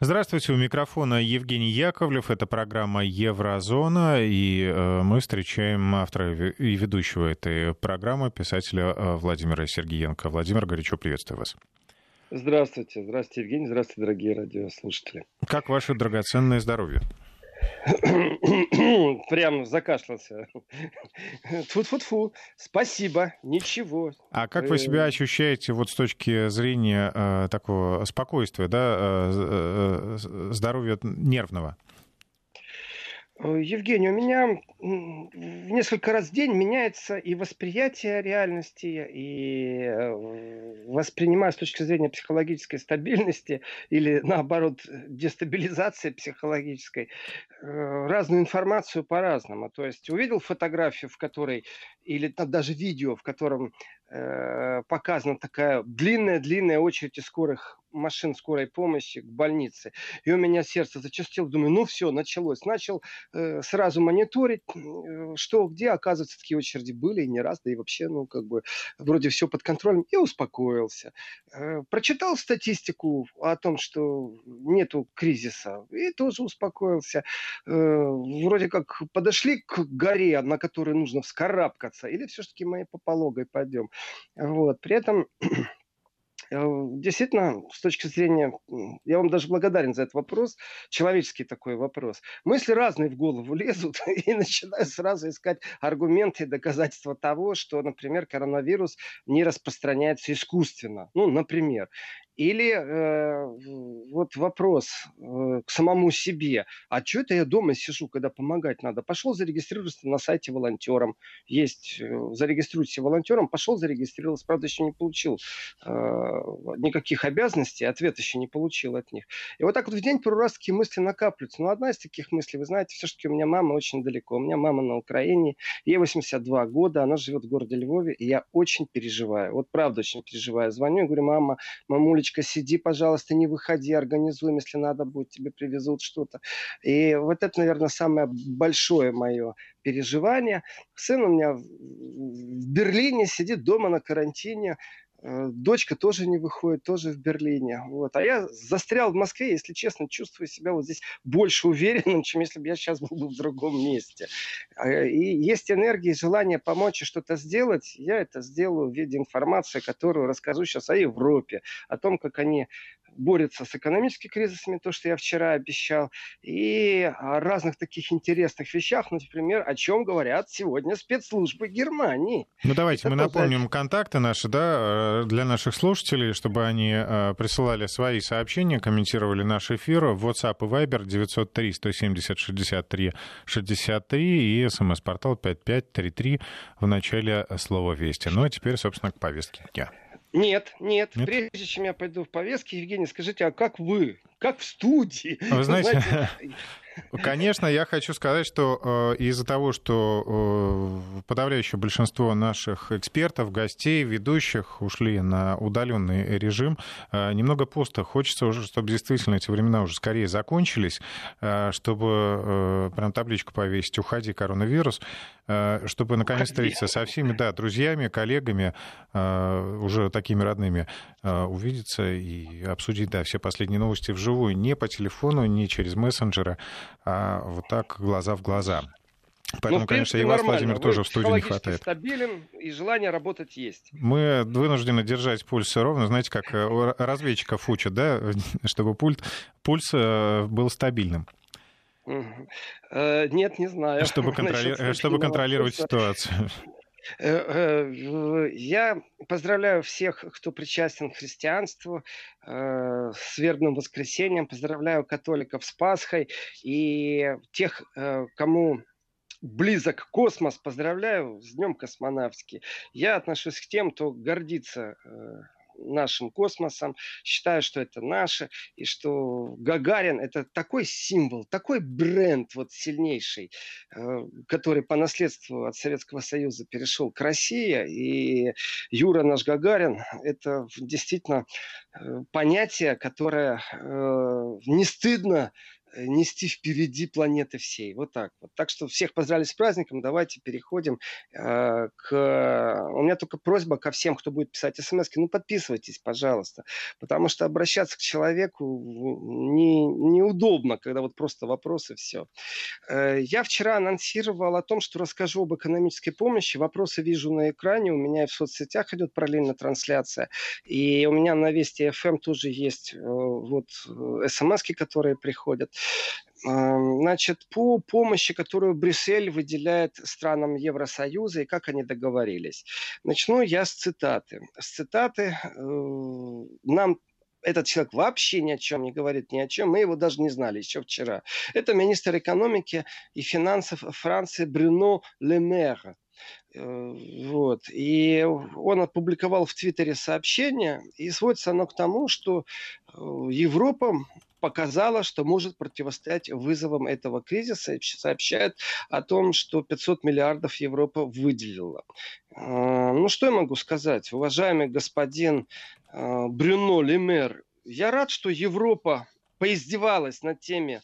Здравствуйте, у микрофона Евгений Яковлев. Это программа «Еврозона», и э, мы встречаем автора и ведущего этой программы, писателя э, Владимира Сергеенко. Владимир, горячо приветствую вас. Здравствуйте. Здравствуйте, Евгений. Здравствуйте, дорогие радиослушатели. Как ваше драгоценное здоровье? Прям закашлялся. Тфу-тфу-тфу. Спасибо. Ничего. А как вы себя э, ощущаете вот с точки зрения э, такого спокойствия, да, э, э, здоровья нервного? Э, Евгений, у меня несколько раз в день меняется и восприятие реальности, и э, воспринимаю с точки зрения психологической стабильности или, наоборот, дестабилизации психологической э, разную информацию по-разному. То есть увидел фотографию, в которой, или даже видео, в котором показана такая длинная-длинная очередь из скорых машин скорой помощи к больнице. И у меня сердце зачастило. Думаю, ну все, началось. Начал э, сразу мониторить, э, что где. Оказывается, такие очереди были и не раз. Да и вообще, ну, как бы, вроде все под контролем. И успокоился. Э, прочитал статистику о том, что нету кризиса. И тоже успокоился. Э, вроде как подошли к горе, на которой нужно вскарабкаться. Или все-таки мы по пологой пойдем. Вот. При этом Э, действительно, с точки зрения, я вам даже благодарен за этот вопрос, человеческий такой вопрос. Мысли разные в голову лезут, и начинаю сразу искать аргументы и доказательства того, что, например, коронавирус не распространяется искусственно. Ну, например. Или э, вот вопрос э, к самому себе. А что это я дома сижу, когда помогать надо? Пошел зарегистрироваться на сайте волонтером. Есть, э, зарегистрируйся волонтером. Пошел зарегистрировался. Правда, еще не получил э, никаких обязанностей. Ответ еще не получил от них. И вот так вот в день пару раз такие мысли накапливаются. Но одна из таких мыслей, вы знаете, все-таки у меня мама очень далеко. У меня мама на Украине. Ей 82 года. Она живет в городе Львове. И я очень переживаю. Вот правда очень переживаю. Звоню и говорю, мама, мамуля, Юлечка, сиди, пожалуйста, не выходи, организуем, если надо будет, тебе привезут что-то. И вот это, наверное, самое большое мое переживание. Сын у меня в Берлине сидит дома на карантине, дочка тоже не выходит, тоже в Берлине. Вот. А я застрял в Москве, если честно, чувствую себя вот здесь больше уверенным, чем если бы я сейчас был бы в другом месте. А, и есть энергия, желание помочь и что-то сделать. Я это сделаю в виде информации, которую расскажу сейчас о Европе, о том, как они борется с экономическими кризисами, то, что я вчера обещал, и о разных таких интересных вещах, ну, например, о чем говорят сегодня спецслужбы Германии. Ну, давайте Это мы напомним контакты наши, да, э, для наших слушателей, чтобы они э, присылали свои сообщения, комментировали наш эфир в WhatsApp и Viber 903 170 63 63 и смс-портал 5533 в начале слова «Вести». Ну, а теперь, собственно, к повестке дня. Нет, нет, нет. Прежде чем я пойду в повестке, Евгений, скажите, а как вы? Как в студии? Вы знаете, знаете Конечно, я хочу сказать, что э, из-за того, что э, подавляющее большинство наших экспертов, гостей, ведущих ушли на удаленный режим, э, немного пусто. Хочется уже, чтобы действительно эти времена уже скорее закончились, чтобы прям табличку повесить «Уходи, коронавирус», чтобы наконец встретиться со всеми, да, друзьями, коллегами, уже такими родными, увидеться и обсудить, да, все последние новости вживую, не по телефону, не через мессенджеры, а вот так глаза в глаза. Поэтому, ну, конечно, и вас, Владимир, тоже в студии не хватает. стабилен, и желание работать есть. Мы вынуждены держать пульс ровно. Знаете, как э, разведчиков учат, да, чтобы пульт, пульс э, был стабильным. Э, нет, не знаю. Чтобы, контроли... чтобы контролировать ситуацию. Я поздравляю всех, кто причастен к христианству, с вербным воскресением. Поздравляю католиков с Пасхой и тех, кому близок космос. Поздравляю с Днем космонавтики. Я отношусь к тем, кто гордится нашим космосом, считаю, что это наше, и что Гагарин это такой символ, такой бренд вот сильнейший, э, который по наследству от Советского Союза перешел к России, и Юра наш Гагарин это действительно э, понятие, которое э, не стыдно нести впереди планеты всей. Вот так вот. Так что всех поздравляю с праздником. Давайте переходим э, к... У меня только просьба ко всем, кто будет писать смс ну подписывайтесь, пожалуйста. Потому что обращаться к человеку не, неудобно, когда вот просто вопросы, все. Э, я вчера анонсировал о том, что расскажу об экономической помощи. Вопросы вижу на экране. У меня и в соцсетях идет параллельно трансляция. И у меня на Вести FM тоже есть э, вот э, смс которые приходят. Значит, по помощи, которую Брюссель выделяет странам Евросоюза и как они договорились. Начну я с цитаты. С цитаты э, нам этот человек вообще ни о чем не говорит, ни о чем. Мы его даже не знали еще вчера. Это министр экономики и финансов Франции Брюно Лемер. Э, вот. И он опубликовал в Твиттере сообщение, и сводится оно к тому, что э, Европа показала, что может противостоять вызовам этого кризиса и сообщает о том, что 500 миллиардов Европа выделила. Э, ну, что я могу сказать? Уважаемый господин Брюно Лемер, я рад, что Европа поиздевалась над теми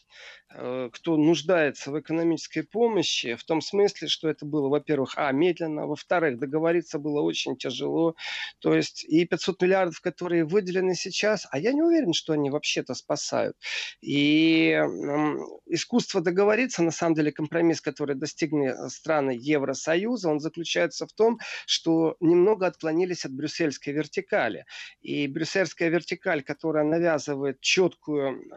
Э, кто нуждается в экономической помощи, в том смысле, что это было, во-первых, а, медленно, во-вторых, договориться было очень тяжело. То есть и 500 миллиардов, которые выделены сейчас, а я не уверен, что они вообще-то спасают. И искусство договориться, на самом деле, компромисс, который достигли страны Евросоюза, он заключается в том, что немного отклонились от брюссельской вертикали. И брюссельская вертикаль, которая навязывает четкую,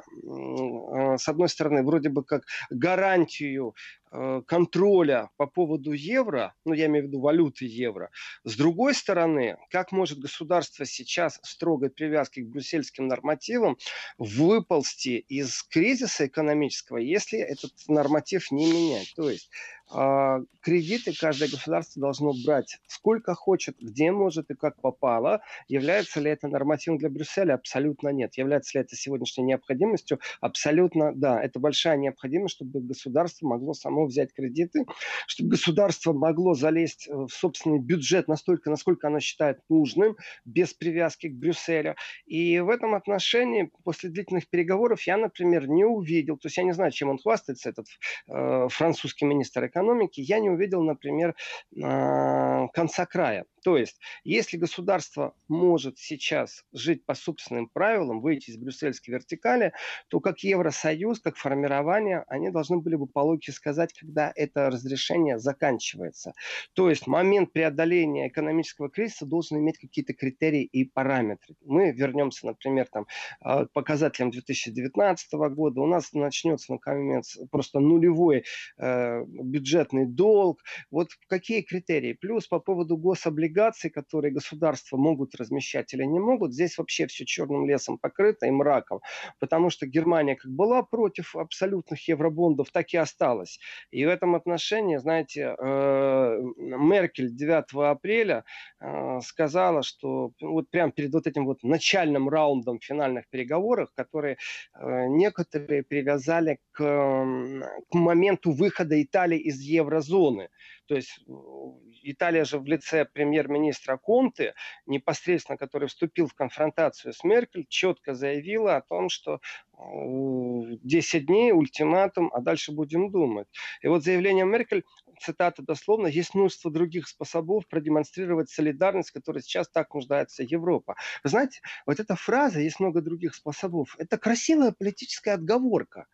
с одной стороны, вроде бы как гарантию э, контроля по поводу евро, ну я имею в виду валюты евро. С другой стороны, как может государство сейчас строгой привязки к брюссельским нормативам выползти из кризиса экономического, если этот норматив не менять? То есть а, кредиты каждое государство должно брать сколько хочет, где может и как попало. Является ли это нормативом для Брюсселя? Абсолютно нет. Является ли это сегодняшней необходимостью? Абсолютно да. Это большая необходимость, чтобы государство могло само взять кредиты, чтобы государство могло залезть в собственный бюджет настолько, насколько оно считает нужным, без привязки к Брюсселю. И в этом отношении после длительных переговоров я, например, не увидел, то есть я не знаю, чем он хвастается, этот э, французский министр экономики, я не увидел, например, а, конца края. То есть, если государство может сейчас жить по собственным правилам, выйти из брюссельской вертикали, то как Евросоюз, как формирование, они должны были бы по логике сказать, когда это разрешение заканчивается. То есть момент преодоления экономического кризиса должен иметь какие-то критерии и параметры. Мы вернемся, например, там, а, к показателям 2019 года. У нас начнется, наконец, просто нулевой э, бюджетный долг. Вот какие критерии? Плюс по поводу гособлигаций облигаций, которые государства могут размещать или не могут, здесь вообще все черным лесом покрыто и мраком, потому что Германия как была против абсолютных евробондов, так и осталась. И в этом отношении, знаете, э, Меркель 9 апреля э, сказала, что вот прямо перед вот этим вот начальным раундом финальных переговоров, которые э, некоторые привязали к, к моменту выхода Италии из еврозоны. То есть Италия же в лице премьер-министра Конте, непосредственно который вступил в конфронтацию с Меркель, четко заявила о том, что 10 дней, ультиматум, а дальше будем думать. И вот заявление Меркель цитата дословно, есть множество других способов продемонстрировать солидарность, в которой сейчас так нуждается Европа. Вы знаете, вот эта фраза «есть много других способов» – это красивая политическая отговорка.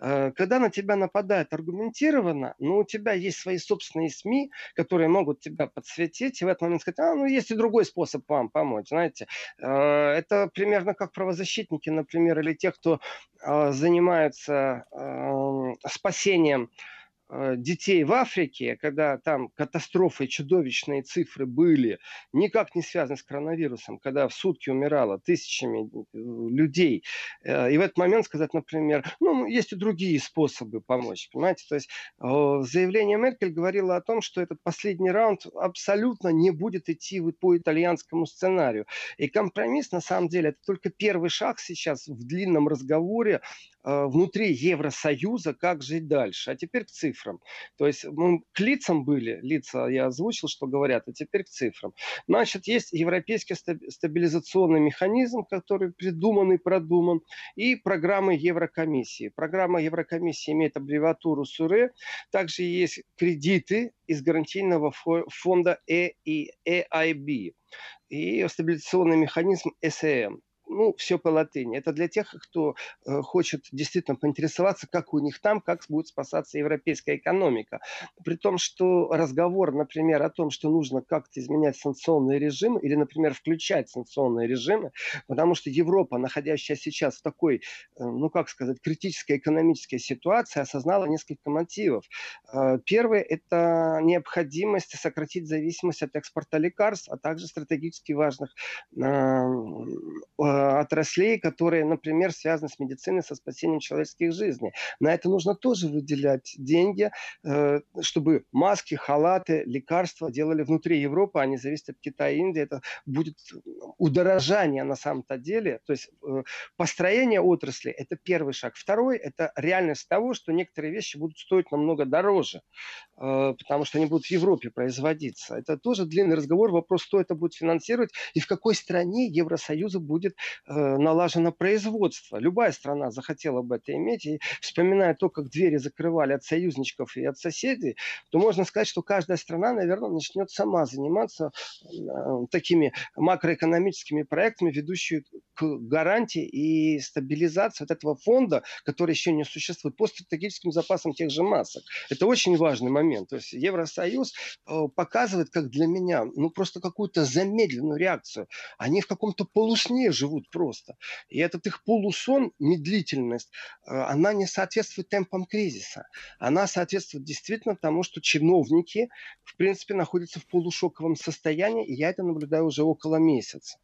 Э, когда на тебя нападают аргументированно, но у тебя есть свои собственные СМИ, которые могут тебя подсветить, и в этот момент сказать, а, ну, есть и другой способ вам помочь, знаете. Э, это примерно как правозащитники, например, или те, кто э, занимаются спасением Э, детей в Африке, когда там катастрофы, чудовищные цифры были, никак не связаны с коронавирусом, когда в сутки умирало тысячами э, людей. Э, и в этот момент сказать, например, ну, есть и другие способы помочь, понимаете? То есть заявление Меркель говорило о том, что этот последний раунд абсолютно не будет идти по итальянскому сценарию. И компромисс, на самом деле, это только первый шаг сейчас в длинном разговоре внутри Евросоюза, как жить дальше. А теперь к цифрам. То есть мы к лицам были, лица я озвучил, что говорят, а теперь к цифрам. Значит, есть европейский стабилизационный механизм, который придуман и продуман, и программы Еврокомиссии. Программа Еврокомиссии имеет аббревиатуру СУРЕ. Также есть кредиты из гарантийного фонда EIB и стабилизационный механизм СМ ну, все по латыни. Это для тех, кто э, хочет действительно поинтересоваться, как у них там, как будет спасаться европейская экономика. При том, что разговор, например, о том, что нужно как-то изменять санкционный режим или, например, включать санкционные режимы, потому что Европа, находящаяся сейчас в такой, э, ну, как сказать, критической экономической ситуации, осознала несколько мотивов. Э, первый – это необходимость сократить зависимость от экспорта лекарств, а также стратегически важных э, Э, отраслей, которые, например, связаны с медициной, со спасением человеческих жизней. На это нужно тоже выделять деньги, э, чтобы маски, халаты, лекарства делали внутри Европы, а не зависят от Китая и Индии. Это будет удорожание на самом-то деле. То есть э, построение отрасли – это первый шаг. Второй – это реальность того, что некоторые вещи будут стоить намного дороже, потому что они будут в Европе производиться. Это тоже длинный разговор. Вопрос, кто это будет финансировать и в какой стране Евросоюза будет Э, налажено производство. Любая страна захотела бы это иметь. И вспоминая то, как двери закрывали от союзничков и от соседей, то можно сказать, что каждая страна, наверное, начнет сама заниматься э, такими макроэкономическими проектами, ведущими к гарантии и стабилизации вот этого фонда, который еще не существует, по стратегическим запасам тех же масок. Это очень важный момент. То есть Евросоюз э, показывает, как для меня, ну просто какую-то замедленную реакцию. Они в каком-то полусне живут просто. И этот их полусон, медлительность, э, она не соответствует темпам кризиса. Она соответствует действительно тому, что чиновники, в принципе, находятся в полушоковом состоянии, и я это наблюдаю уже около месяца.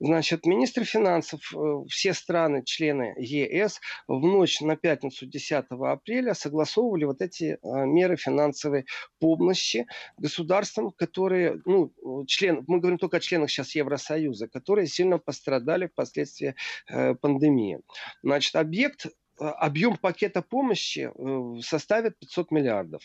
Значит, министры финансов, э, все страны, члены ЕС, в ночь на пятницу 10 апреля согласовывали вот эти э, меры финансовой помощи государствам, которые, ну, член, мы говорим только о членах сейчас Евросоюза, которые сильно пострадали впоследствии э, пандемии. Значит, объект Э, объем пакета помощи э, составит 500 миллиардов.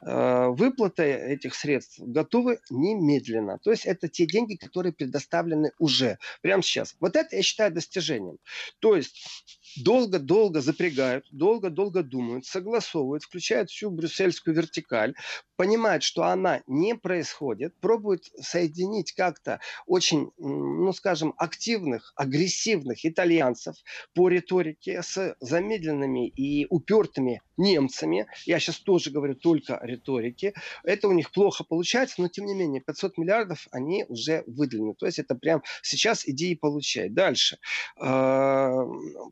Выплаты этих средств готовы немедленно. То есть это те деньги, которые предоставлены уже, прямо сейчас. Вот это я считаю достижением. То есть долго-долго запрягают, долго-долго думают, согласовывают, включают всю брюссельскую вертикаль, понимают, что она не происходит, пробуют соединить как-то очень, ну скажем, активных, агрессивных итальянцев по риторике с замедленными и упертыми немцами. Я сейчас тоже говорю только о риторике. Это у них плохо получается, но тем не менее 500 миллиардов они уже выделены. То есть это прям сейчас иди и получай. Дальше. А,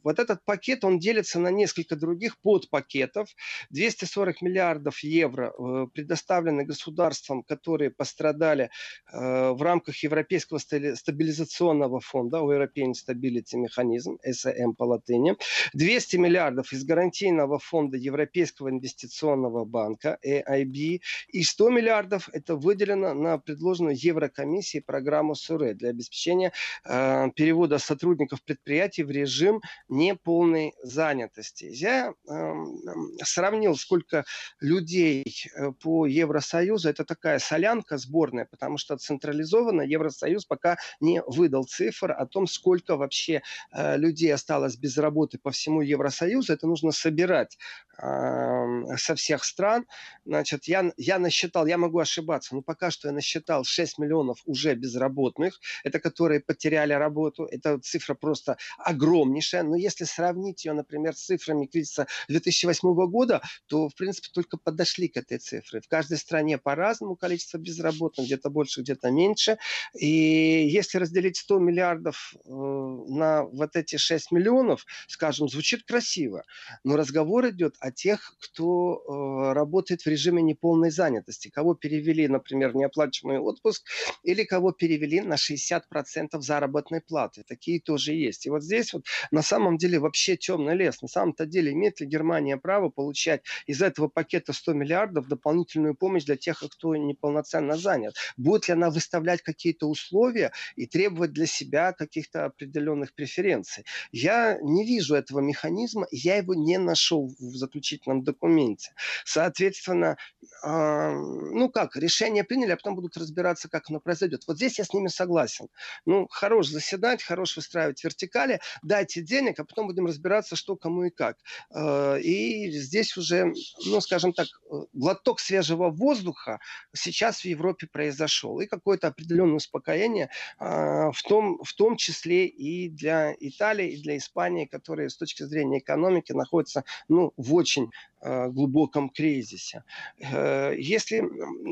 вот этот пакет, он делится на несколько других подпакетов. 240 миллиардов евро э, предоставлены государствам, которые пострадали э, в рамках Европейского стабилизационного фонда, European Stability Mechanism, SAM по латыни. 200 миллиардов из гарантийного фонда Европейского инвестиционного банка, EIB, и 100 миллиардов это выделено на предложенную Еврокомиссией программу СУРЕ для обеспечения э, перевода сотрудников предприятий в режим неполной занятости. Я э, сравнил, сколько людей э, по Евросоюзу, это такая солянка сборная, потому что централизованно Евросоюз пока не выдал цифр о том, сколько вообще э, людей осталось без работы по всему Евросоюзу. Это нужно собирать со всех стран. Значит, я, я насчитал, я могу ошибаться, но пока что я насчитал 6 миллионов уже безработных, это которые потеряли работу. Это цифра просто огромнейшая. Но если сравнить ее, например, с цифрами кризиса 2008 года, то, в принципе, только подошли к этой цифре. В каждой стране по-разному количество безработных, где-то больше, где-то меньше. И если разделить 100 миллиардов э, на вот эти 6 миллионов, скажем, звучит красиво, но разговор идет о тех, кто э, работает в режиме неполной занятости, кого перевели, например, в неоплачиваемый отпуск или кого перевели на 60% заработной платы. Такие тоже есть. И вот здесь вот на самом деле вообще темный лес. На самом-то деле имеет ли Германия право получать из этого пакета 100 миллиардов дополнительную помощь для тех, кто неполноценно занят? Будет ли она выставлять какие-то условия и требовать для себя каких-то определенных преференций? Я не вижу этого механизма, я его не нашел в заключительном документе. Соответственно, э, ну как, решение приняли, а потом будут разбираться, как оно произойдет. Вот здесь я с ними согласен. Ну, хорош заседать, хорош выстраивать вертикали, дайте денег, а потом будем разбираться, что кому и как. Э, и здесь уже, ну, скажем так, глоток свежего воздуха сейчас в Европе произошел. И какое-то определенное успокоение, э, в, том, в том числе и для Италии, и для Испании, которые с точки зрения экономики находятся ну, в очень э, глубоком кризисе. Э, если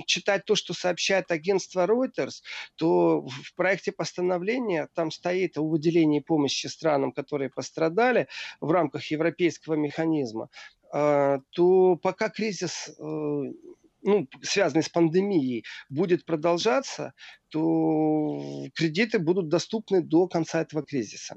читать то, что сообщает агентство Reuters, то в проекте постановления там стоит о выделении помощи странам, которые пострадали в рамках европейского механизма, э, то пока кризис ну, связанный с пандемией, будет продолжаться, то кредиты будут доступны до конца этого кризиса.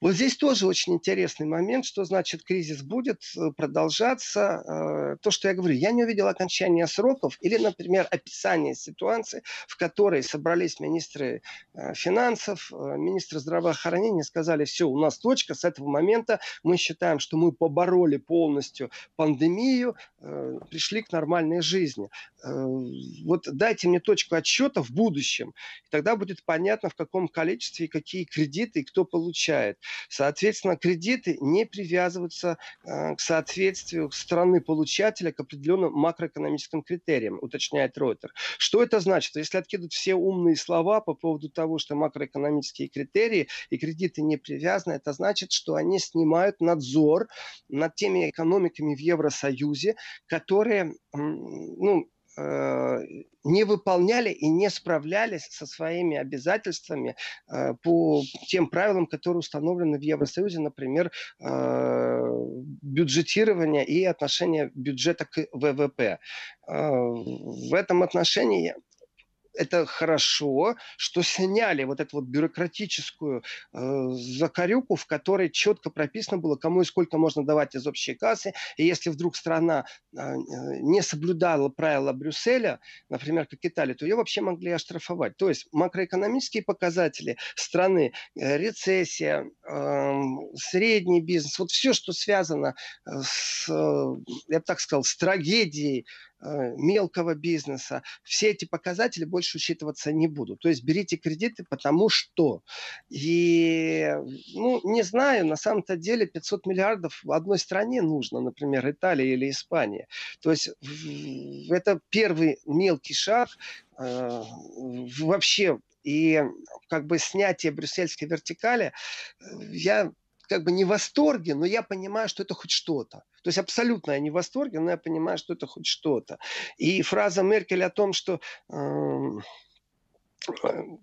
Вот здесь тоже очень интересный момент, что значит кризис будет э, продолжаться. Э, то, что я говорю, я не увидел окончания сроков или, например, описание ситуации, в которой собрались министры э, финансов, министры здравоохранения, сказали, все, у нас точка, с этого момента мы считаем, что мы побороли полностью пандемию, пришли к нормальной жизни. Вот дайте мне точку отсчета в будущем, и тогда будет понятно, в каком количестве и какие кредиты и кто получает. Соответственно, кредиты не привязываются э, к соответствию страны получателя к определенным макроэкономическим критериям, уточняет Ройтер. Что это значит? Если откидывать все умные слова по поводу того, что макроэкономические критерии и кредиты не привязаны, это значит, что они снимают надзор над теми экономиками в Евросоюзе, которые ну, не выполняли и не справлялись со своими обязательствами э, по тем правилам, которые установлены в Евросоюзе, например, э, бюджетирование и отношение бюджета к ВВП. В этом отношении это хорошо, что сняли вот эту вот бюрократическую э, закорюку, в которой четко прописано было, кому и сколько можно давать из общей кассы. И если вдруг страна э, не соблюдала правила Брюсселя, например, как Италия, то ее вообще могли оштрафовать. То есть макроэкономические показатели страны, э, рецессия, э, средний бизнес, вот все, что связано с, э, я бы так сказал, с трагедией Э, мелкого бизнеса, все эти показатели больше учитываться не будут. То есть берите кредиты, потому что. И, ну, не знаю, на самом-то деле 500 миллиардов в одной стране нужно, например, Италия или Испания. То есть это первый мелкий шаг э, вообще и как бы снятие брюссельской вертикали, э, я как бы не в восторге, но я понимаю, что это хоть что-то. То есть абсолютно я не в восторге, но я понимаю, что это хоть что-то. И фраза Меркель о том, что э,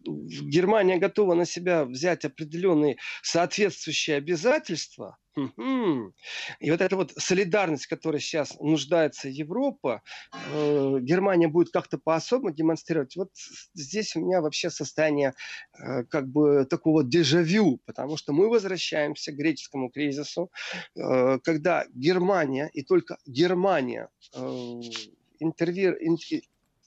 Германия готова на себя взять определенные соответствующие обязательства – и вот эта вот солидарность, которой сейчас нуждается Европа, э, Германия будет как-то по-особому демонстрировать. Вот здесь у меня вообще состояние э, как бы такого дежавю, потому что мы возвращаемся к греческому кризису, э, когда Германия и только Германия интервью,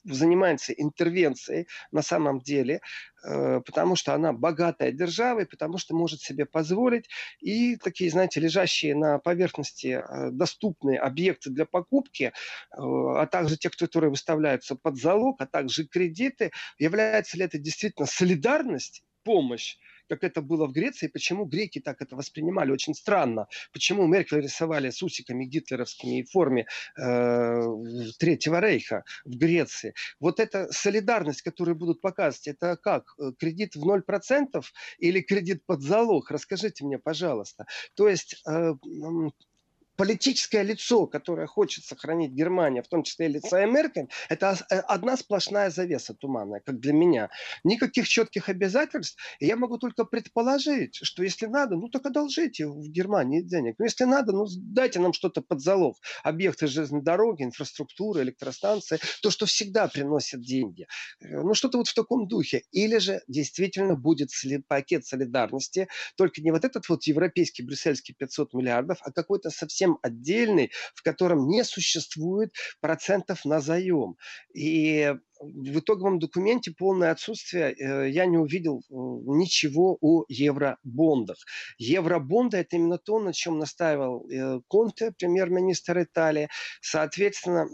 занимается интервенцией на самом деле, э, потому что она богатая держава и потому что может себе позволить. И такие, знаете, лежащие на поверхности э, доступные объекты для покупки, э, а также те, которые выставляются под залог, а также кредиты, является ли это действительно солидарность, помощь как это было в Греции, почему греки так это воспринимали, очень странно. Почему Меркель рисовали с усиками гитлеровскими в форме э, Третьего Рейха в Греции. Вот эта солидарность, которую будут показывать, это как? Кредит в 0% или кредит под залог? Расскажите мне, пожалуйста. То есть э, политическое лицо, которое хочет сохранить Германия, в том числе и лица Меркель, это э, одна сплошная завеса туманная, как для меня. Никаких четких обязательств. И я могу только предположить, что если надо, ну так одолжите в Германии денег. Ну если надо, ну дайте нам что-то под залог. Объекты железной дороги, инфраструктуры, электростанции. То, что всегда приносит деньги. Э, ну что-то вот в таком духе. Или же действительно будет пакет солидарности, только не вот этот вот европейский, брюссельский 500 миллиардов, а какой-то совсем отдельный, в котором не существует процентов на заем. И в итоговом документе полное отсутствие, э, я не увидел э, ничего о евробондах. Евробонды – это именно то, на чем настаивал э, Конте, премьер-министр Италии. Соответственно,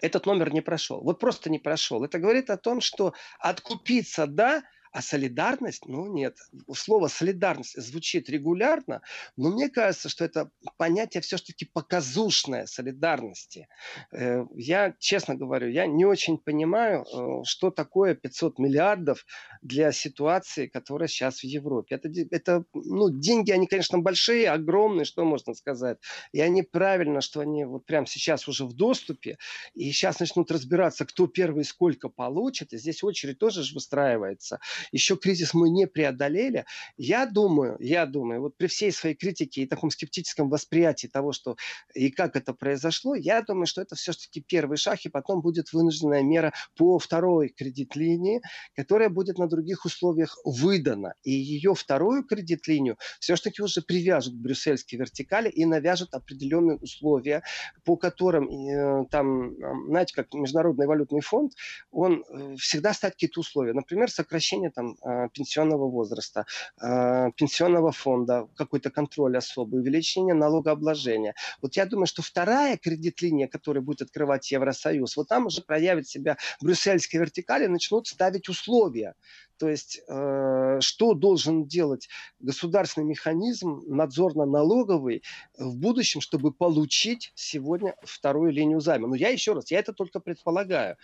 этот номер не прошел. Вот просто не прошел. Это говорит о том, что откупиться, да, а солидарность, ну нет. Слово солидарность звучит регулярно, но мне кажется, что это понятие все-таки показушное солидарности. Э, я, честно говорю, я не очень понимаю, э, что такое 500 миллиардов для ситуации, которая сейчас в Европе. Это, это ну, деньги, они, конечно, большие, огромные, что можно сказать. И они правильно, что они вот прямо сейчас уже в доступе, и сейчас начнут разбираться, кто первый сколько получит, и здесь очередь тоже же выстраивается еще кризис мы не преодолели. Я думаю, я думаю, вот при всей своей критике и таком скептическом восприятии того, что и как это произошло, я думаю, что это все-таки первый шаг, и потом будет вынужденная мера по второй кредит-линии, которая будет на других условиях выдана. И ее вторую кредит-линию все-таки уже привяжут к брюссельской вертикали и навяжут определенные условия, по которым э, там, знаете, как Международный валютный фонд, он э, всегда ставит какие-то условия. Например, сокращение там, э, пенсионного возраста, э, пенсионного фонда, какой-то контроль особый, увеличение налогообложения. Вот я думаю, что вторая кредит-линия, которая будет открывать Евросоюз, вот там уже проявит себя брюссельские вертикали, начнут ставить условия. То есть, э, что должен делать государственный механизм надзорно-налоговый в будущем, чтобы получить сегодня вторую линию займа? Ну, я еще раз, я это только предполагаю.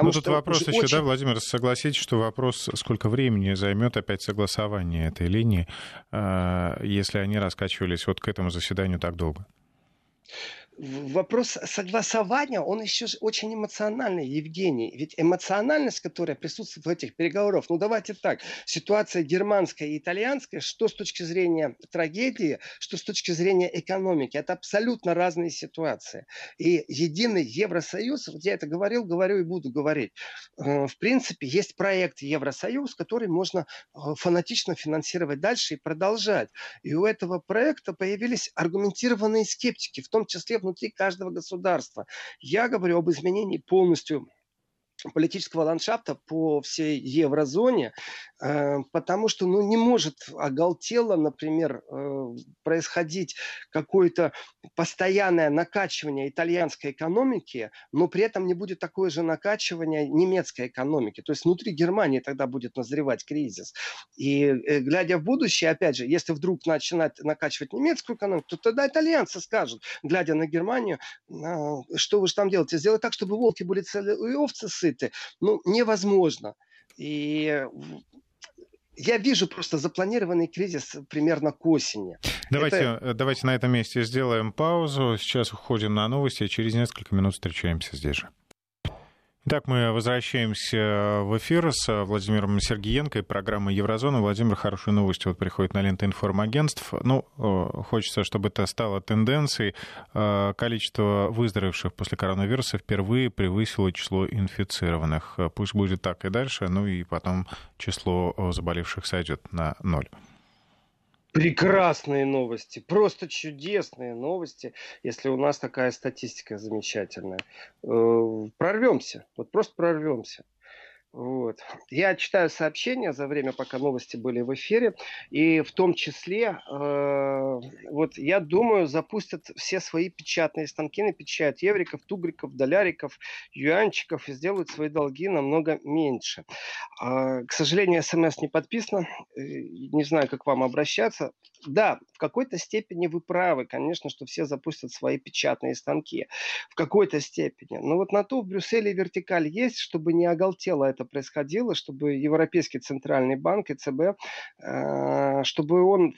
Ну, тут вопрос еще, очень... да, Владимир, согласитесь, что вопрос, сколько времени займет опять согласование этой линии, э, если они раскачивались вот к этому заседанию так долго? Вопрос согласования, он еще очень эмоциональный, Евгений. Ведь эмоциональность, которая присутствует в этих переговорах, ну давайте так, ситуация германская и итальянская, что с точки зрения трагедии, что с точки зрения экономики, это абсолютно разные ситуации. И единый Евросоюз, вот я это говорил, говорю и буду говорить, э, в принципе, есть проект Евросоюз, который можно э, фанатично финансировать дальше и продолжать. И у этого проекта появились аргументированные скептики, в том числе внутри каждого государства. Я говорю об изменении полностью политического ландшафта по всей еврозоне, э, потому что ну, не может оголтело, например, э, происходить какое-то постоянное накачивание итальянской экономики, но при этом не будет такое же накачивание немецкой экономики. То есть внутри Германии тогда будет назревать кризис. И э, глядя в будущее, опять же, если вдруг начинать накачивать немецкую экономику, то тогда итальянцы скажут, глядя на Германию, что вы же там делаете? Сделать так, чтобы волки были целы и овцы сыты. Ну, невозможно. И я вижу просто запланированный кризис примерно к осени. Давайте, Это... Э, давайте на этом месте сделаем паузу. Сейчас уходим на новости, а через несколько минут встречаемся здесь же. Итак, мы возвращаемся в эфир с Владимиром Сергеенко и программой Еврозона. Владимир, хорошие новости вот приходят на ленты информагентств. Ну, э, хочется, чтобы это стало тенденцией. Э, количество выздоровевших после коронавируса впервые превысило число инфицированных. Пусть будет так и дальше, ну и потом число заболевших сойдет на ноль. Прекрасные новости, просто чудесные новости, если у нас такая статистика замечательная. Э, прорвемся, вот просто прорвемся. Вот. Я читаю сообщения за время, пока новости были в эфире, и в том числе, э, вот я думаю, запустят все свои печатные станки, напечатают евриков, тугриков, доляриков, юанчиков и сделают свои долги намного меньше. Э, к сожалению, смс не подписано, э, не знаю, как вам обращаться. Да, в какой-то степени вы правы, конечно, что все запустят свои печатные станки. В какой-то степени. Но вот на то в Брюсселе вертикаль есть, чтобы не оголтело это происходило, чтобы Европейский центральный банк, ЕЦБ, э, чтобы он,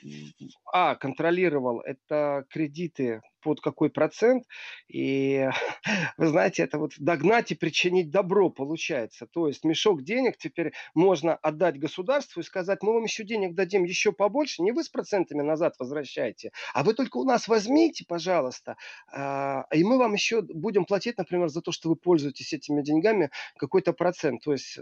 а, контролировал это кредиты под какой процент. И вы знаете, это вот догнать и причинить добро получается. То есть мешок денег теперь можно отдать государству и сказать, мы вам еще денег дадим еще побольше, не вы с процентами назад возвращаете, а вы только у нас возьмите, пожалуйста, а, и мы вам еще будем платить, например, за то, что вы пользуетесь этими деньгами какой-то процент. То есть, э,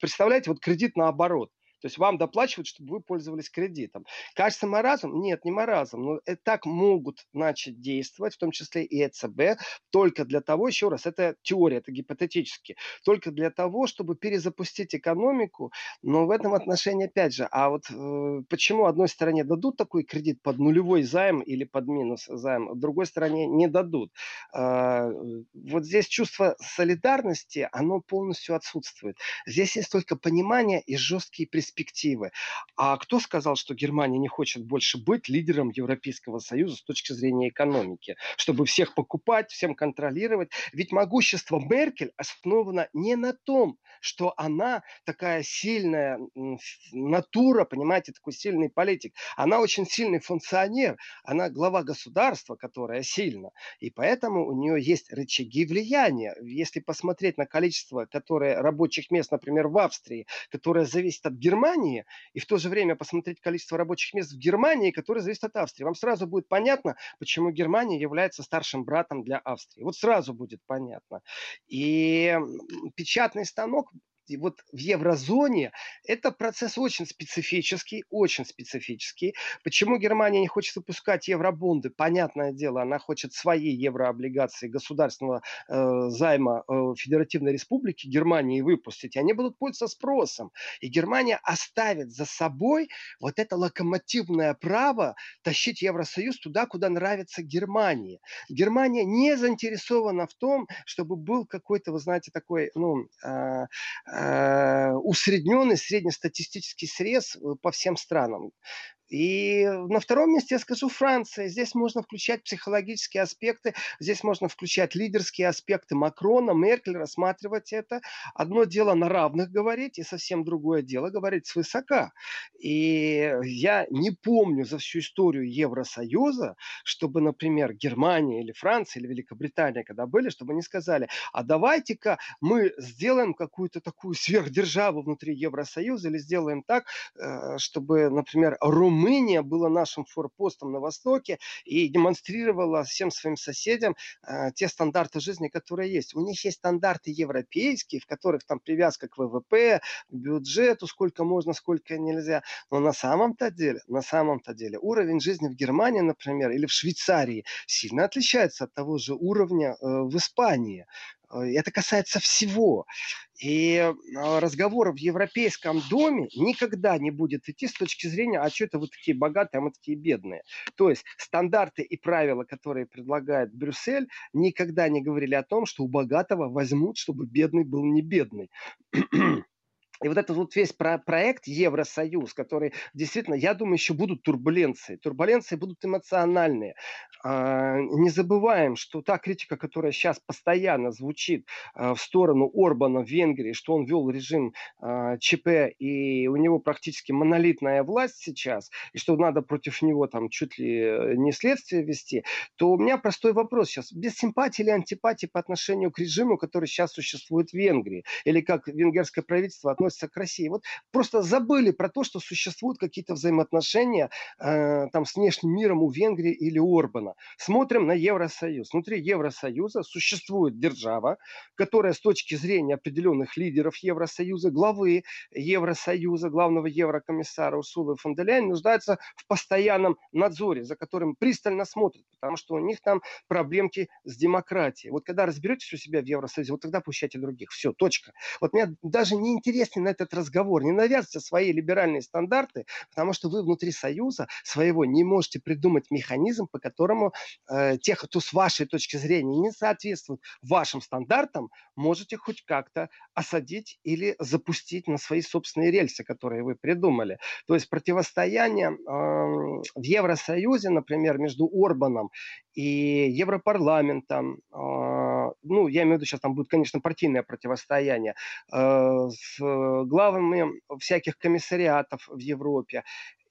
представляете, вот кредит наоборот. То есть вам доплачивают, чтобы вы пользовались кредитом. Кажется, маразм? Нет, не маразм. Но это так могут начать действовать, в том числе и ЭЦБ, только для того, еще раз, это теория, это гипотетически, только для того, чтобы перезапустить экономику. Но в этом отношении, опять же, а вот э, почему одной стороне дадут такой кредит под нулевой займ или под минус займ, другой стороне не дадут? Э, вот здесь чувство солидарности, оно полностью отсутствует. Здесь есть только понимание и жесткие перспективы перспективы. А кто сказал, что Германия не хочет больше быть лидером Европейского Союза с точки зрения экономики, чтобы всех покупать, всем контролировать? Ведь могущество Меркель основано не на том, что она такая сильная натура, понимаете, такой сильный политик. Она очень сильный функционер, она глава государства, которая сильна. И поэтому у нее есть рычаги влияния. Если посмотреть на количество которое, рабочих мест, например, в Австрии, которое зависит от Германии, Германии и в то же время посмотреть количество рабочих мест в Германии, которые зависят от Австрии. Вам сразу будет понятно, почему Германия является старшим братом для Австрии. Вот сразу будет понятно. И печатный станок вот в еврозоне это процесс очень специфический, очень специфический. Почему Германия не хочет выпускать евробонды? Понятное дело, она хочет свои еврооблигации государственного э, займа э, Федеративной Республики Германии выпустить. Они будут пользоваться спросом. И Германия оставит за собой вот это локомотивное право тащить Евросоюз туда, куда нравится Германии. Германия не заинтересована в том, чтобы был какой-то, вы знаете, такой, ну, Э, усредненный среднестатистический срез э, по всем странам. И на втором месте я скажу Франция. Здесь можно включать психологические аспекты, здесь можно включать лидерские аспекты Макрона, Меркель, рассматривать это. Одно дело на равных говорить, и совсем другое дело говорить свысока. И я не помню за всю историю Евросоюза, чтобы, например, Германия или Франция или Великобритания, когда были, чтобы они сказали, а давайте-ка мы сделаем какую-то такую сверхдержаву внутри Евросоюза или сделаем так, э, чтобы, например, Румыния Румыния была нашим форпостом на Востоке и демонстрировала всем своим соседям э, те стандарты жизни, которые есть. У них есть стандарты европейские, в которых там привязка к ВВП, бюджету, сколько можно, сколько нельзя. Но на самом-то деле, на самом-то деле уровень жизни в Германии, например, или в Швейцарии сильно отличается от того же уровня э, в Испании. Э, это касается всего. И э, разговор в Европейском доме никогда не будет идти с точки зрения, а что это вы такие богатые, а мы такие бедные. То есть стандарты и правила, которые предлагает Брюссель, никогда не говорили о том, что у богатого возьмут, чтобы бедный был не бедный. И вот этот вот весь про проект Евросоюз, который действительно, я думаю, еще будут турбуленции. Турбуленции будут эмоциональные. А, не забываем, что та критика, которая сейчас постоянно звучит а, в сторону Орбана в Венгрии, что он вел режим а, ЧП, и у него практически монолитная власть сейчас, и что надо против него там чуть ли э, не следствие вести, то у меня простой вопрос сейчас. Без симпатии или антипатии по отношению к режиму, который сейчас существует в Венгрии, или как венгерское правительство относится относятся к России. Вот просто забыли про то, что существуют какие-то взаимоотношения э, там с внешним миром у Венгрии или Орбана. Смотрим на Евросоюз. Внутри Евросоюза существует держава, которая с точки зрения определенных лидеров Евросоюза, главы Евросоюза, главного еврокомиссара Урсулы фон де Ляйен, нуждается в постоянном надзоре, за которым пристально смотрят, потому что у них там проблемки с демократией. Вот когда разберетесь у себя в Евросоюзе, вот тогда пущайте других. Все, точка. Вот меня даже не интересно приглашайте на этот разговор, не навязывайте свои либеральные стандарты, потому что вы внутри Союза своего не можете придумать механизм, по которому э, тех, кто с вашей точки зрения не соответствует вашим стандартам, можете хоть как-то осадить или запустить на свои собственные рельсы, которые вы придумали. То есть противостояние э, в Евросоюзе, например, между Орбаном и Европарламентом, э, ну, я имею в виду, сейчас там будет, конечно, партийное противостояние, э, с главами всяких комиссариатов в Европе,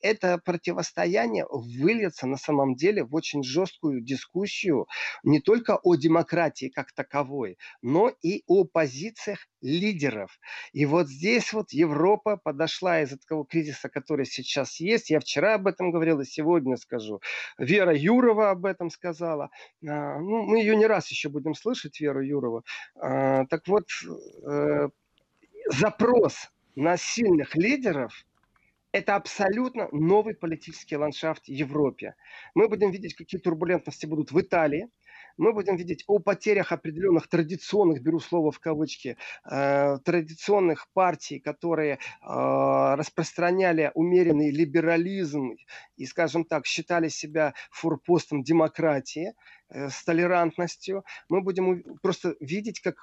это противостояние выльется на самом деле в очень жесткую дискуссию не только о демократии как таковой, но и о позициях лидеров. И вот здесь вот Европа подошла из этого кризиса, который сейчас есть. Я вчера об этом говорил и сегодня скажу. Вера Юрова об этом сказала. А, ну, мы ее не раз еще будем слышать, Веру Юрову. А, так вот, э, запрос на сильных лидеров – это абсолютно новый политический ландшафт в Европе. Мы будем видеть, какие турбулентности будут в Италии, мы будем видеть о потерях определенных традиционных, беру слово в кавычки, э, традиционных партий, которые э, распространяли умеренный либерализм и, скажем так, считали себя форпостом демократии э, с толерантностью. Мы будем просто видеть, как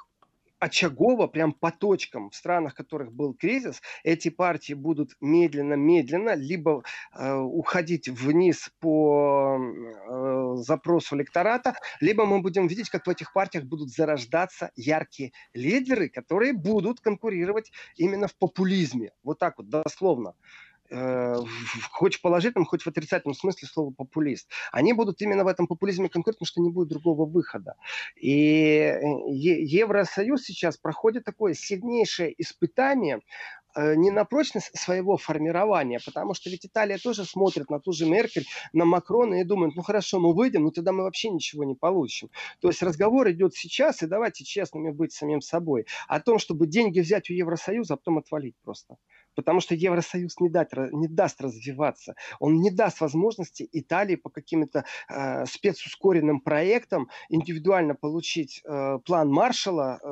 очагово, прям по точкам в странах, в которых был кризис, эти партии будут медленно-медленно либо э, уходить вниз по э, запросу электората, либо мы будем видеть, как в этих партиях будут зарождаться яркие лидеры, которые будут конкурировать именно в популизме. Вот так вот, дословно э, хоть в положительном, хоть в отрицательном смысле слова популист. Они будут именно в этом популизме конкурировать, потому что не будет другого выхода. И э, Евросоюз сейчас проходит такое сильнейшее испытание э, не на прочность своего формирования, потому что ведь Италия тоже смотрит на ту же Меркель, на Макрона и думает, ну хорошо, мы выйдем, но тогда мы вообще ничего не получим. То есть разговор идет сейчас, и давайте честными быть самим собой, о том, чтобы деньги взять у Евросоюза, а потом отвалить просто потому что Евросоюз не, дать, не даст развиваться. Он не даст возможности Италии по каким-то э, спецускоренным проектам индивидуально получить э, план Маршала э,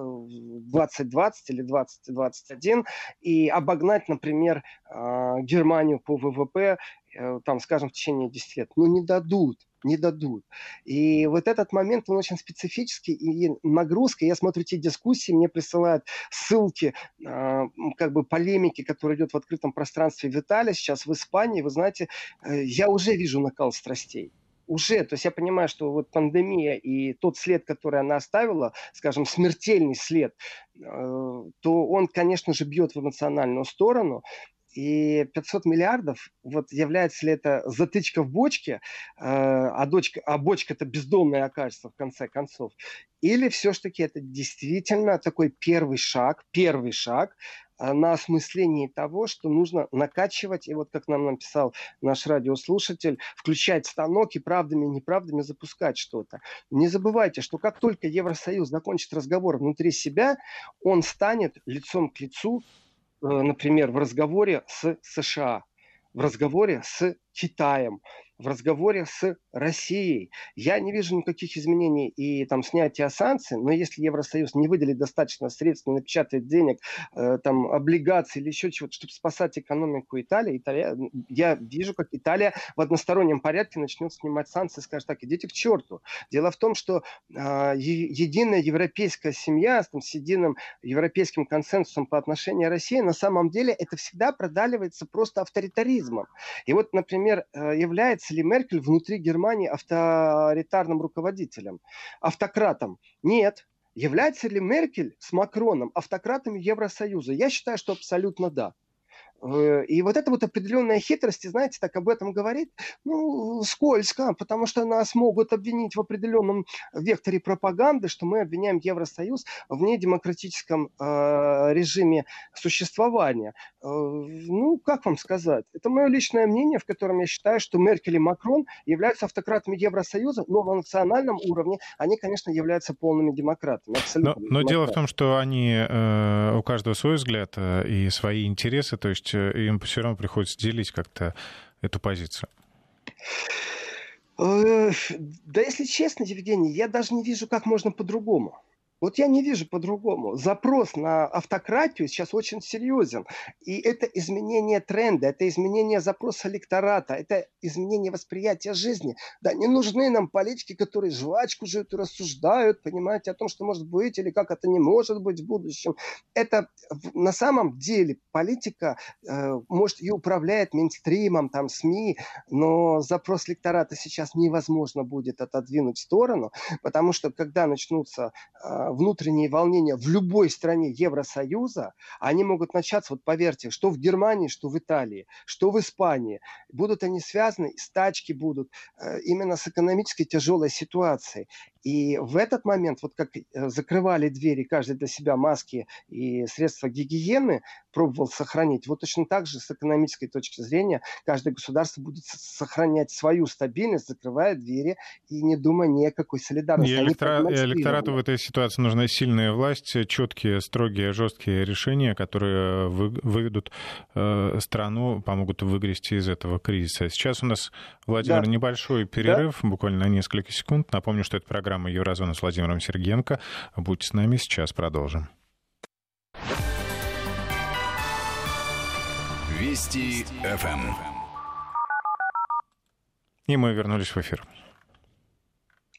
2020 или 2021 и обогнать, например, э, Германию по ВВП, э, там, скажем, в течение 10 лет. Ну, не дадут не дадут. И вот этот момент, он очень специфический, и нагрузка, я смотрю те дискуссии, мне присылают ссылки, э, как бы полемики, которые идет в открытом пространстве в Италии, сейчас в Испании, вы знаете, э, я уже вижу накал страстей уже, то есть я понимаю, что вот пандемия и тот след, который она оставила, скажем, смертельный след, э, то он, конечно же, бьет в эмоциональную сторону. И 500 миллиардов, вот является ли это затычка в бочке, э, а, дочка, а бочка это бездонная окажется в конце концов, или все-таки это действительно такой первый шаг, первый шаг э, на осмыслении того, что нужно накачивать, и вот как нам написал наш радиослушатель, включать станок и правдами и неправдами запускать что-то. Не забывайте, что как только Евросоюз закончит разговор внутри себя, он станет лицом к лицу например, в разговоре с США, в разговоре с Китаем, в разговоре с Россией. Я не вижу никаких изменений и там снятия санкций, но если Евросоюз не выделит достаточно средств, не напечатает денег, э, там, облигаций или еще чего-то, чтобы спасать экономику Италии, Италия, я вижу, как Италия в одностороннем порядке начнет снимать санкции, скажет так, идите к черту. Дело в том, что э, единая европейская семья там, с единым европейским консенсусом по отношению к России, на самом деле это всегда продавливается просто авторитаризмом. И вот, например, э, является является ли Меркель внутри Германии авторитарным руководителем, автократом? Нет. Является ли Меркель с Макроном автократами Евросоюза? Я считаю, что абсолютно да. Э, и вот эта вот определенная хитрость, знаете, так об этом говорит, ну, скользко, потому что нас могут обвинить в определенном векторе пропаганды, что мы обвиняем Евросоюз в недемократическом э, режиме существования. Э, ну, как вам сказать? Это мое личное мнение, в котором я считаю, что Меркель и Макрон являются автократами Евросоюза, но на национальном уровне они, конечно, являются полными демократами. Но, но дело в том, что они, э, у каждого свой взгляд э, и свои интересы, то есть есть э, им все равно приходится делить как-то эту позицию. Э, да, если честно, Евгений, я даже не вижу, как можно по-другому. Вот я не вижу по-другому. Запрос на автократию сейчас очень серьезен. И это изменение тренда, это изменение запроса электората, это изменение восприятия жизни. Да, не нужны нам политики, которые жвачку жуют и рассуждают, понимаете, о том, что может быть или как это не может быть в будущем. Это на самом деле политика, э, может, и управляет мейнстримом, там, СМИ, но запрос электората сейчас невозможно будет отодвинуть в сторону, потому что когда начнутся э, внутренние волнения в любой стране Евросоюза, они могут начаться, вот поверьте, что в Германии, что в Италии, что в Испании. Будут они связаны, стачки будут э, именно с экономической тяжелой ситуацией. И в этот момент, вот как э, закрывали двери каждый для себя маски и средства гигиены, пробовал сохранить, вот точно так же с экономической точки зрения каждое государство будет сохранять свою стабильность, закрывая двери и не думая ни о какой солидарности. И электора... электорату в этой ситуации нужна сильная власть, четкие, строгие, жесткие решения, которые вы... выведут э, страну, помогут выгрести из этого кризиса. Сейчас у нас, Владимир, да. небольшой перерыв, да. буквально на несколько секунд. Напомню, что это программа программа «Еврозона» с Владимиром Сергенко. Будьте с нами, сейчас продолжим. Вести ФМ. И мы вернулись в эфир.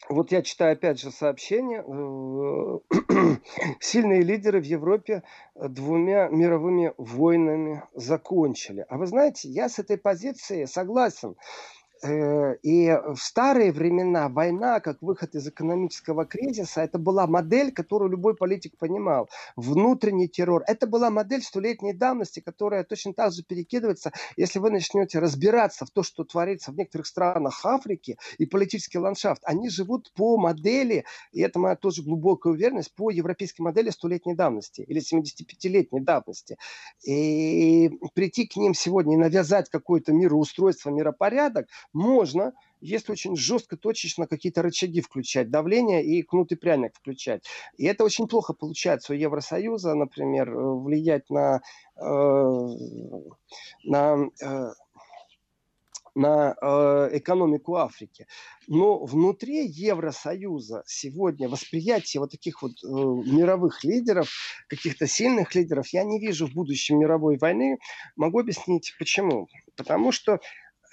Вот я читаю опять же сообщение. Сильные лидеры в Европе двумя мировыми войнами закончили. А вы знаете, я с этой позиции согласен. Э, и в старые времена война, как выход из экономического кризиса, это была модель, которую любой политик понимал. Внутренний террор. Это была модель столетней давности, которая точно так же перекидывается, если вы начнете разбираться в то, что творится в некоторых странах Африки и политический ландшафт. Они живут по модели, и это моя тоже глубокая уверенность, по европейской модели столетней давности или 75-летней давности. И прийти к ним сегодня и навязать какое-то мироустройство, миропорядок – можно, если очень жестко, точечно какие-то рычаги включать, давление и кнут и пряник включать. И это очень плохо получается у Евросоюза, например, э, влиять на, э, на э, на э, экономику Африки. Но внутри Евросоюза сегодня восприятие вот таких вот э, мировых лидеров, каких-то сильных лидеров, я не вижу в будущем мировой войны. Могу объяснить почему. Потому что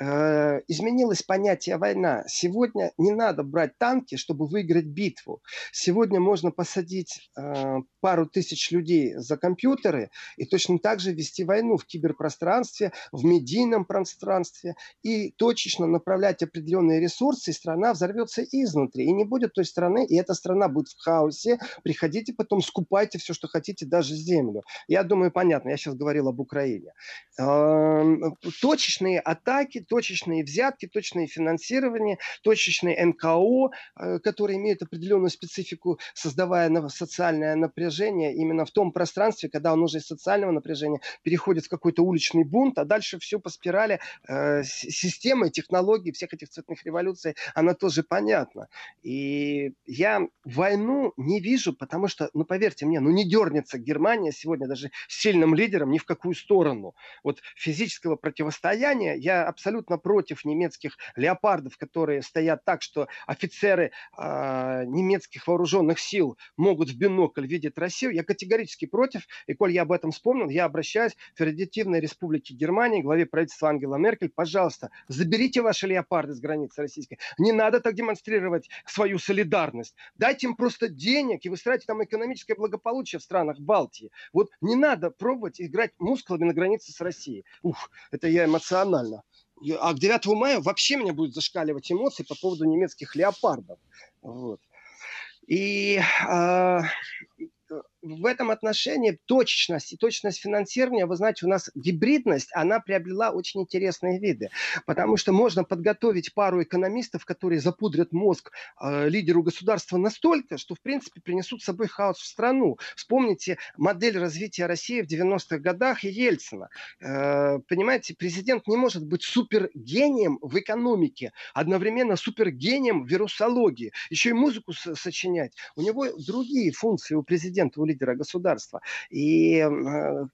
Э, изменилось понятие война. Сегодня не надо брать танки, чтобы выиграть битву. Сегодня можно посадить э, пару тысяч людей за компьютеры и точно так же вести войну в киберпространстве, в медийном пространстве и точечно направлять определенные ресурсы, и страна взорвется изнутри. И не будет той страны, и эта страна будет в хаосе. Приходите потом, скупайте все, что хотите, даже землю. Я думаю, понятно, я сейчас говорил об Украине. Э, точечные атаки, точечные взятки, точное финансирование, точечные НКО, э, которые имеют определенную специфику, создавая социальное напряжение именно в том пространстве, когда он уже из социального напряжения переходит в какой-то уличный бунт, а дальше все по спирали э, системы, технологий всех этих цветных революций, она тоже понятна. И я войну не вижу, потому что, ну поверьте мне, ну не дернется Германия сегодня даже сильным лидером ни в какую сторону. Вот физического противостояния я абсолютно абсолютно против немецких леопардов, которые стоят так, что офицеры э, немецких вооруженных сил могут в бинокль видеть Россию. Я категорически против. И коль я об этом вспомнил, я обращаюсь к Федеративной Республике Германии, главе правительства Ангела Меркель. Пожалуйста, заберите ваши леопарды с границы российской. Не надо так демонстрировать свою солидарность. Дайте им просто денег и выстраивайте там экономическое благополучие в странах Балтии. Вот не надо пробовать играть мускулами на границе с Россией. Ух, это я эмоционально. А к 9 мая вообще меня будут зашкаливать эмоции по поводу немецких леопардов. Вот. И э, в этом отношении точность и точность финансирования, вы знаете, у нас гибридность, она приобрела очень интересные виды. Потому что можно подготовить пару экономистов, которые запудрят мозг э, лидеру государства настолько, что, в принципе, принесут с собой хаос в страну. Вспомните модель развития России в 90-х годах и Ельцина. Э, понимаете, президент не может быть супергением в экономике, одновременно супергением в вирусологии, еще и музыку сочинять. У него другие функции у президента, у лидера лидера государства. И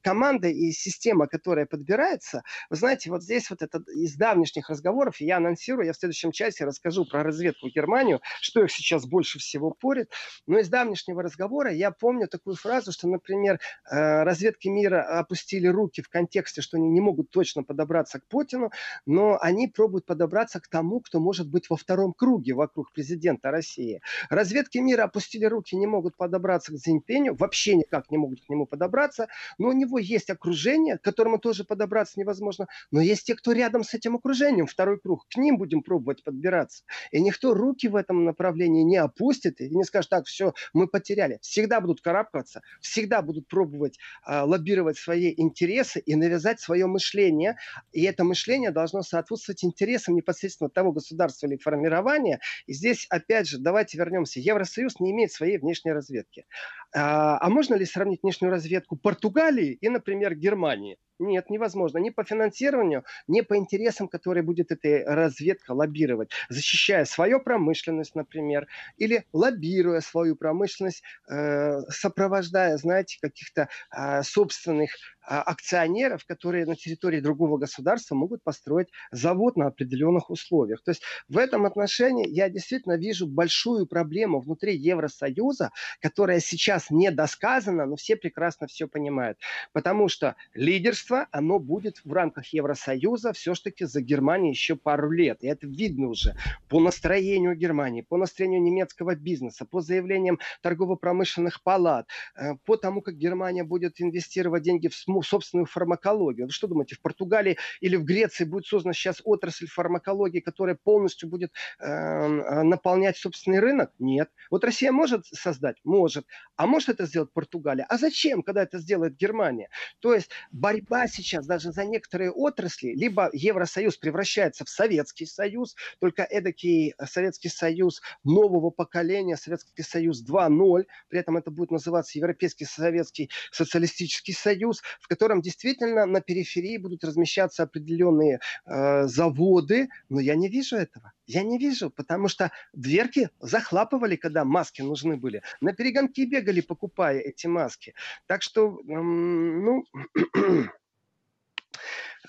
команда и система, которая подбирается, вы знаете, вот здесь вот это из давнишних разговоров, я анонсирую, я в следующем часе расскажу про разведку Германию, что их сейчас больше всего порит. Но из давнишнего разговора я помню такую фразу, что, например, разведки мира опустили руки в контексте, что они не могут точно подобраться к Путину, но они пробуют подобраться к тому, кто может быть во втором круге вокруг президента России. Разведки мира опустили руки, не могут подобраться к Цзиньпиню, вообще никак не могут к нему подобраться, но у него есть окружение, к которому тоже подобраться невозможно, но есть те, кто рядом с этим окружением, второй круг, к ним будем пробовать подбираться. И никто руки в этом направлении не опустит и не скажет, так, все, мы потеряли. Всегда будут карабкаться, всегда будут пробовать э, лоббировать свои интересы и навязать свое мышление. И это мышление должно соответствовать интересам непосредственно того государства или формирования. И здесь, опять же, давайте вернемся. Евросоюз не имеет своей внешней разведки. А, а можно ли сравнить внешнюю разведку Португалии и, например, Германии? Нет, невозможно. Ни по финансированию, ни по интересам, которые будет эта разведка лоббировать, защищая свою промышленность, например, или лоббируя свою промышленность, э, сопровождая, знаете, каких-то э, собственных а, акционеров, которые на территории другого государства могут построить завод на определенных условиях. То есть в этом отношении я действительно вижу большую проблему внутри Евросоюза, которая сейчас не досказана, но все прекрасно все понимают. Потому что лидерство, оно будет в рамках Евросоюза все-таки за Германией еще пару лет. И это видно уже по настроению Германии, по настроению немецкого бизнеса, по заявлениям торгово-промышленных палат, э, по тому, как Германия будет инвестировать деньги в собственную фармакологию. Вы что думаете, в Португалии или в Греции будет создана сейчас отрасль фармакологии, которая полностью будет эм, э, наполнять собственный рынок? Нет. Вот Россия может создать? Может. А может это сделать Португалия? А зачем, когда это сделает Германия? То есть борьба сейчас даже за некоторые отрасли, либо Евросоюз превращается в Советский Союз, только эдакий Советский Союз нового поколения, Советский Союз 2.0, при этом это будет называться Европейский Советский Социалистический Союз, в котором действительно на периферии будут размещаться определенные э, заводы, но я не вижу этого. Я не вижу, потому что дверки захлапывали, когда маски нужны были. На перегонки бегали, покупая эти маски. Так что, эм, ну...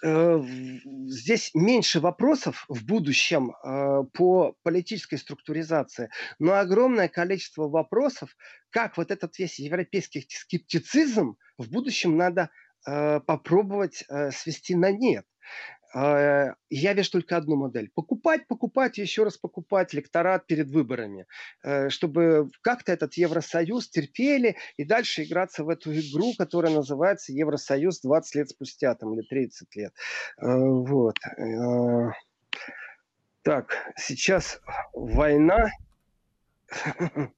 Э, здесь меньше вопросов в будущем э, по политической структуризации, но огромное количество вопросов, как вот этот весь европейский скептицизм в будущем надо э, попробовать свести на нет. Э, я вижу только одну модель. Покупать, покупать еще раз покупать электорат перед выборами, э, чтобы как-то этот Евросоюз терпели и дальше играться в эту игру, которая называется Евросоюз 20 лет спустя, там, или 30 лет. Э, вот. Так, сейчас война.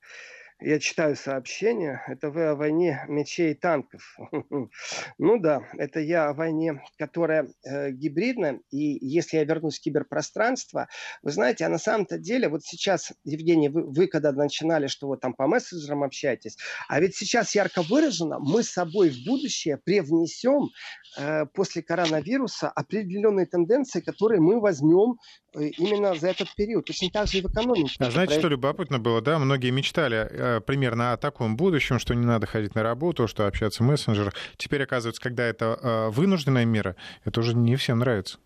я читаю сообщения, это вы о войне мечей и танков. Ну да, это я о войне, которая э, гибридная. И если я вернусь в киберпространство, вы знаете, а на самом-то деле, вот сейчас, Евгений, вы, когда начинали, что вот там по мессенджерам общаетесь, а ведь сейчас ярко выражено, мы с собой в будущее привнесем э, после коронавируса определенные тенденции, которые мы возьмем именно за этот период. Точно так же и в экономике. А знаете, что любопытно было, да? Многие мечтали э, Э, примерно о таком будущем, что не надо ходить на работу, что общаться в мессенджерах. Теперь, оказывается, когда это э, вынужденная мера, это уже не всем нравится.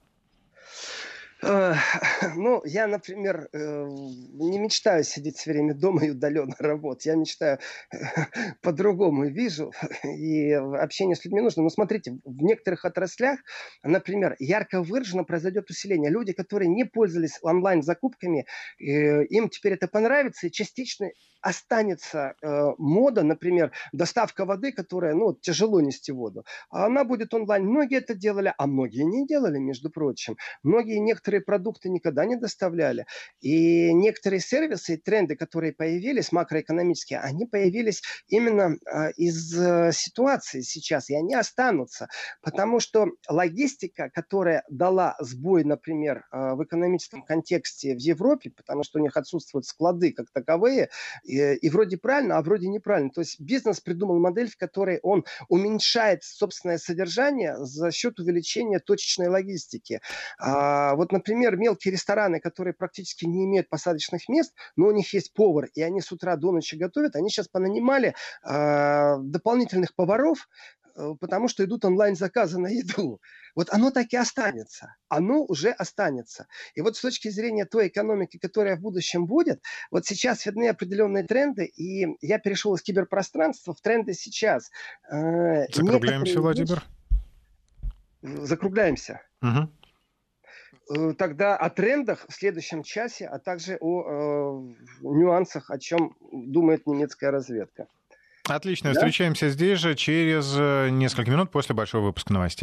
Ну, я, например, э, не мечтаю сидеть все время дома и удаленно работать. Я мечтаю по-другому вижу. И общение с людьми нужно. Но смотрите, в некоторых отраслях, например, ярко выраженно произойдет усиление. Люди, которые не пользовались онлайн-закупками, э, им теперь это понравится, и частично останется мода, например, доставка воды, которая, ну, тяжело нести воду. А она будет онлайн. Многие это делали, а многие не делали, между прочим. Многие некоторые продукты никогда не доставляли. И некоторые сервисы и тренды, которые появились, макроэкономические, они появились именно а, из э, ситуации сейчас, и они останутся. Потому что логистика, которая дала сбой, например, а, в экономическом контексте в Европе, потому что у них отсутствуют склады как таковые, И, и вроде правильно, а вроде неправильно. То есть бизнес придумал модель, в которой он уменьшает собственное содержание за счет увеличения точечной логистики. А, вот, например, мелкие рестораны, которые практически не имеют посадочных мест, но у них есть повар, и они с утра до ночи готовят, они сейчас понанимали а, дополнительных поваров, Э, потому что идут онлайн-заказы на еду. Вот оно так и останется. Оно уже останется. И вот с точки зрения той экономики, которая в будущем будет, вот сейчас видны определенные тренды, и я перешел из киберпространства в тренды сейчас. Э, Закругляемся, Владимир. Закругляемся. Угу. Тогда о трендах в следующем часе, а также о э, нюансах, о чем думает немецкая разведка. Отлично. Да? Встречаемся здесь же через э, несколько минут после большого выпуска новостей.